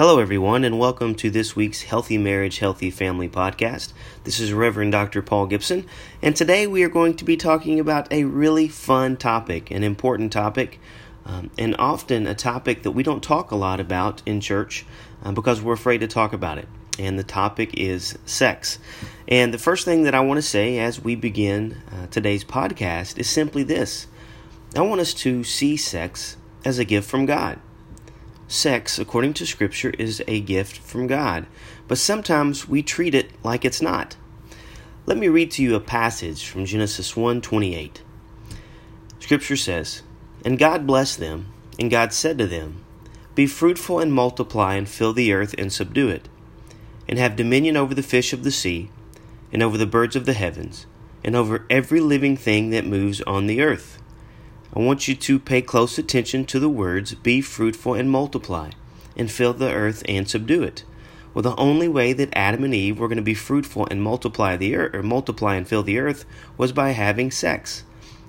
Hello, everyone, and welcome to this week's Healthy Marriage, Healthy Family podcast. This is Reverend Dr. Paul Gibson, and today we are going to be talking about a really fun topic, an important topic, um, and often a topic that we don't talk a lot about in church uh, because we're afraid to talk about it. And the topic is sex. And the first thing that I want to say as we begin uh, today's podcast is simply this I want us to see sex as a gift from God. Sex, according to Scripture, is a gift from God, but sometimes we treat it like it's not. Let me read to you a passage from Genesis 1:28. Scripture says, "And God blessed them, and God said to them, Be fruitful and multiply and fill the earth and subdue it, and have dominion over the fish of the sea, and over the birds of the heavens, and over every living thing that moves on the earth." I want you to pay close attention to the words be fruitful and multiply, and fill the earth and subdue it. Well, the only way that Adam and Eve were going to be fruitful and multiply the earth, or multiply and fill the earth, was by having sex.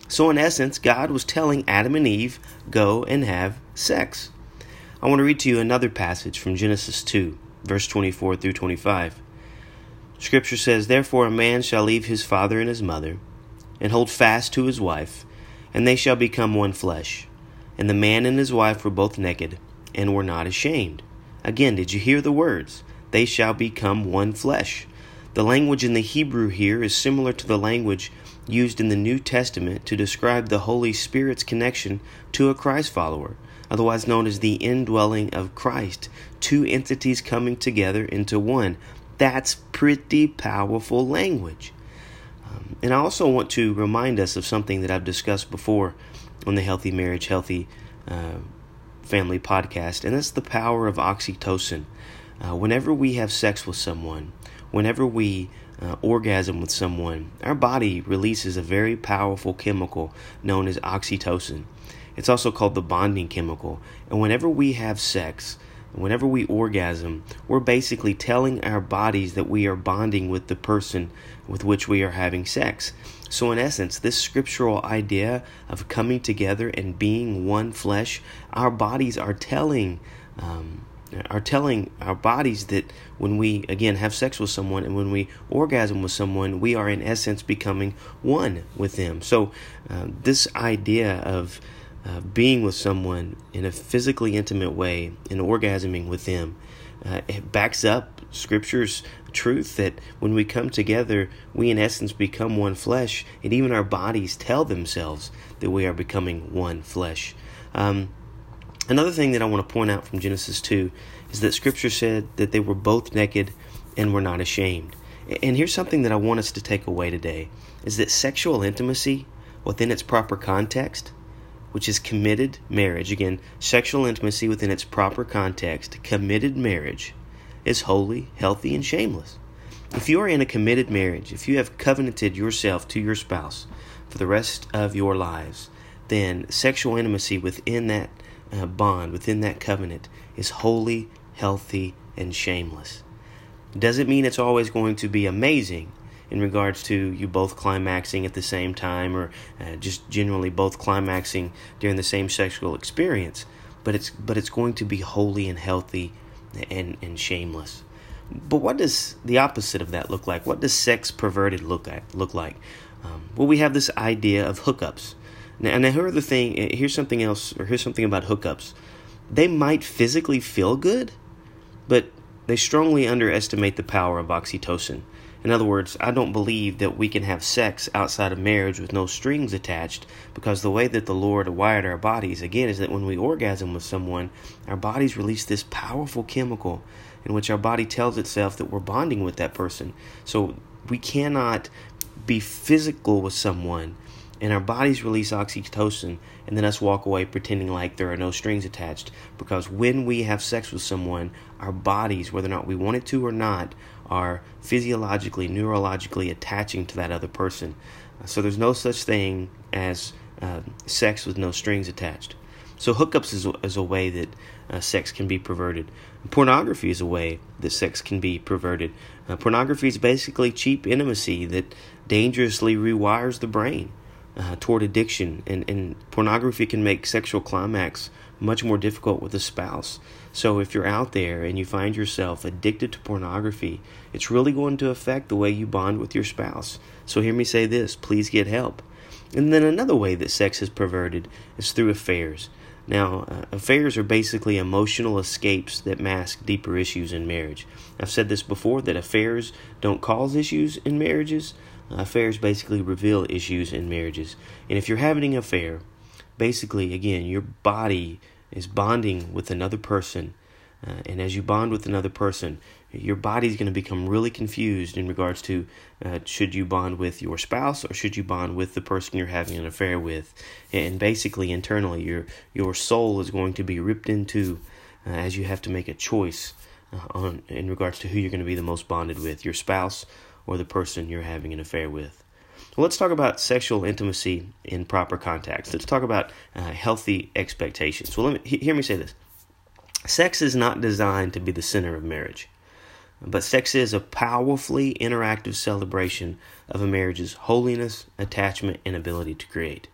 So, in essence, God was telling Adam and Eve, go and have sex. I want to read to you another passage from Genesis 2, verse 24 through 25. Scripture says, Therefore a man shall leave his father and his mother, and hold fast to his wife and they shall become one flesh. And the man and his wife were both naked, and were not ashamed. Again, did you hear the words? They shall become one flesh. The language in the Hebrew here is similar to the language used in the New Testament to describe the Holy Spirit's connection to a Christ follower, otherwise known as the indwelling of Christ, two entities coming together into one. That's pretty powerful language. And I also want to remind us of something that I've discussed before on the Healthy Marriage, Healthy uh, Family podcast, and that's the power of oxytocin. Uh, whenever we have sex with someone, whenever we uh, orgasm with someone, our body releases a very powerful chemical known as oxytocin. It's also called the bonding chemical. And whenever we have sex, whenever we orgasm, we're basically telling our bodies that we are bonding with the person with which we are having sex. So, in essence, this scriptural idea of coming together and being one flesh, our bodies are telling. Um, are telling our bodies that when we again have sex with someone and when we orgasm with someone, we are in essence becoming one with them. So, uh, this idea of uh, being with someone in a physically intimate way and orgasming with them. Uh, it backs up Scripture's truth that when we come together, we in essence become one flesh, and even our bodies tell themselves that we are becoming one flesh. Um, another thing that I want to point out from Genesis 2 is that Scripture said that they were both naked and were not ashamed. And here's something that I want us to take away today is that sexual intimacy within its proper context which is committed marriage, again, sexual intimacy within its proper context, committed marriage, is holy, healthy, and shameless. If you are in a committed marriage, if you have covenanted yourself to your spouse for the rest of your lives, then sexual intimacy within that uh, bond, within that covenant, is holy, healthy, and shameless. Doesn't mean it's always going to be amazing, in regards to you both climaxing at the same time or uh, just generally both climaxing during the same sexual experience. But it's but it's going to be holy and healthy and and shameless. But what does the opposite of that look like? What does sex perverted look at look like? Um, well we have this idea of hookups. Now, here the thing uh, here's something else or here's something about hookups. They might physically feel good but they strongly underestimate the power of oxytocin in other words, I don't believe that we can have sex outside of marriage with no strings attached because the way that the Lord wired our bodies, again, is that when we orgasm with someone, our bodies release this powerful chemical in which our body tells itself that we're bonding with that person. So we cannot be physical with someone and our bodies release oxytocin and then us walk away pretending like there are no strings attached because when we have sex with someone our bodies whether or not we want it to or not are physiologically neurologically attaching to that other person so there's no such thing as uh, sex with no strings attached so hookups is, is a way that uh, sex can be perverted. Pornography is a way that sex can be perverted. Uh, pornography is basically cheap intimacy that dangerously rewires the brain uh, toward addiction, and, and pornography can make sexual climax much more difficult with a spouse. So if you're out there and you find yourself addicted to pornography, it's really going to affect the way you bond with your spouse. So hear me say this please get help. And then another way that sex is perverted is through affairs. Now, uh, affairs are basically emotional escapes that mask deeper issues in marriage. I've said this before that affairs don't cause issues in marriages. Affairs basically reveal issues in marriages. And if you're having an affair, basically, again, your body is bonding with another person. Uh, and as you bond with another person, your body's going to become really confused in regards to uh, should you bond with your spouse or should you bond with the person you're having an affair with and basically internally your your soul is going to be ripped into uh, as you have to make a choice uh, on in regards to who you're going to be the most bonded with your spouse or the person you're having an affair with well, let's talk about sexual intimacy in proper context. Let's talk about uh, healthy expectations. Well, let me hear me say this. Sex is not designed to be the center of marriage. But sex is a powerfully interactive celebration of a marriage's holiness, attachment, and ability to create.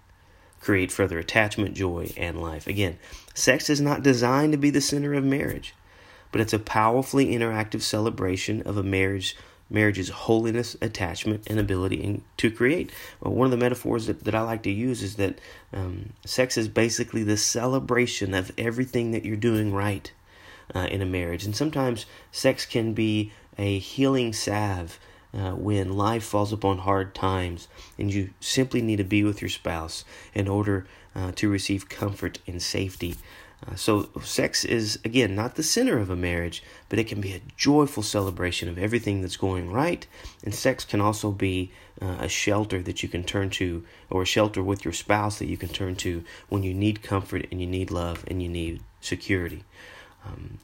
Create further attachment, joy, and life. Again, sex is not designed to be the center of marriage, but it's a powerfully interactive celebration of a marriage marriage's holiness, attachment, and ability to create. Well, one of the metaphors that, that I like to use is that um, sex is basically the celebration of everything that you're doing right uh, in a marriage. And sometimes sex can be a healing salve uh, when life falls upon hard times and you simply need to be with your spouse in order uh, to receive comfort and safety. Uh, so, sex is, again, not the center of a marriage, but it can be a joyful celebration of everything that's going right. And sex can also be uh, a shelter that you can turn to, or a shelter with your spouse that you can turn to when you need comfort and you need love and you need security. Um,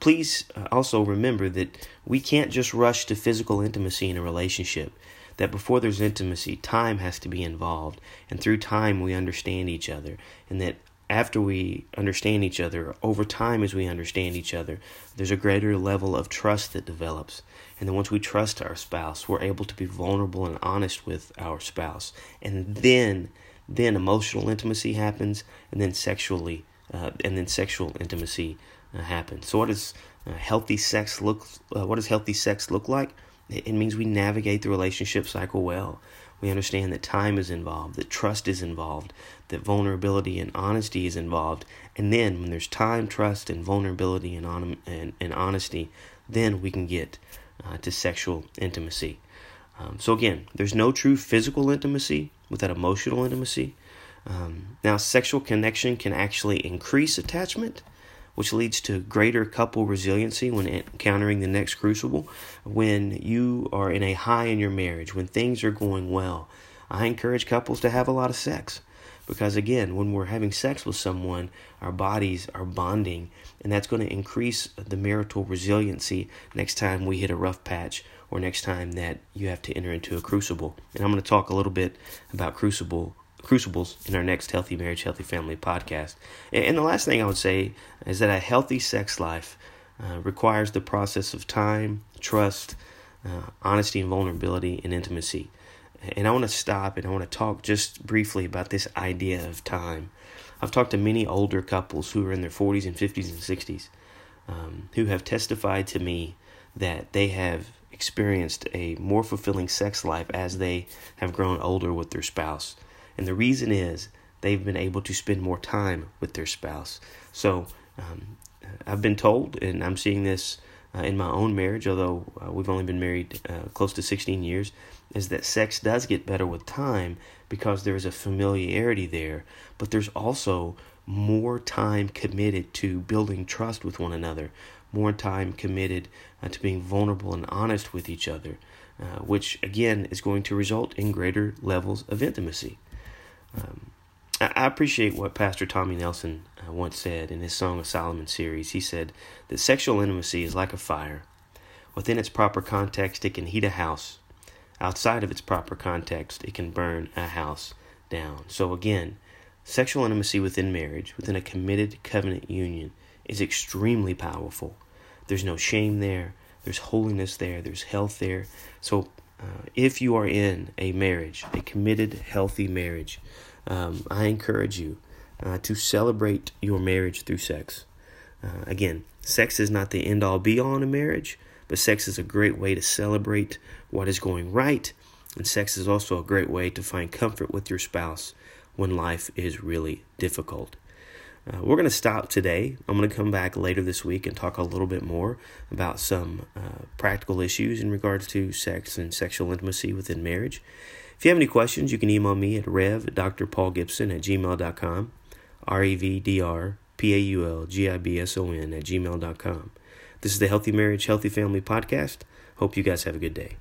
please uh, also remember that we can't just rush to physical intimacy in a relationship. That before there's intimacy, time has to be involved. And through time, we understand each other. And that after we understand each other, over time as we understand each other, there's a greater level of trust that develops. And then once we trust our spouse, we're able to be vulnerable and honest with our spouse. And then, then emotional intimacy happens, and then sexually, uh, and then sexual intimacy uh, happen. So, what does uh, healthy sex look? Uh, what does healthy sex look like? It, means we navigate the relationship cycle well. We understand that time is involved, that trust is involved, that vulnerability and honesty is involved. And then, when there's time, trust, and vulnerability and, on, and, and honesty, then we can get uh, to sexual intimacy. Um, so, again, there's no true physical intimacy without emotional intimacy. Um, now, sexual connection can actually increase attachment, which leads to greater couple resiliency when encountering the next crucible. When you are in a high in your marriage, when things are going well, I encourage couples to have a lot of sex. Because again, when we're having sex with someone, our bodies are bonding, and that's going to increase the marital resiliency next time we hit a rough patch or next time that you have to enter into a crucible. And I'm going to talk a little bit about crucible crucibles in our next Healthy Marriage, Healthy Family podcast. And the last thing I would say is that a healthy sex life uh, requires the process of time, trust, uh, honesty, and vulnerability and intimacy. And I want to stop and I want to talk just briefly about this idea of time. I've talked to many older couples who are in their 40s and 50s and 60s um, who have testified to me that they have experienced a more fulfilling sex life as they have grown older with their spouse. And the reason is they've been able to spend more time with their spouse. So um, I've been told, and I'm seeing this uh, in my own marriage, although uh, we've only been married uh, close to 16 years, is that sex does get better with time because there is a familiarity there, but there's also more time committed to building trust with one another, more time committed uh, to being vulnerable and honest with each other, uh, which again is going to result in greater levels of intimacy. Um, I appreciate what Pastor Tommy Nelson uh, once said in his Song of Solomon series. He said that sexual intimacy is like a fire. Within its proper context, it can heat a house. Outside of its proper context, it can burn a house down. So, again, sexual intimacy within marriage, within a committed covenant union, is extremely powerful. There's no shame there, there's holiness there, there's health there. So, uh, if you are in a marriage, a committed, healthy marriage, um, I encourage you uh, to celebrate your marriage through sex. Uh, again, sex is not the end all be all in a marriage, but sex is a great way to celebrate what is going right. And sex is also a great way to find comfort with your spouse when life is really difficult. Uh, we're going to stop today. I'm going to come back later this week and talk a little bit more about some uh, practical issues in regards to sex and sexual intimacy within marriage. If you have any questions, you can email me at rev.drpaulgibson at gmail.com, R-E-V-D-R-P-A-U-L-G-I-B-S-O-N at gmail.com. This is the Healthy Marriage, Healthy Family podcast. Hope you guys have a good day.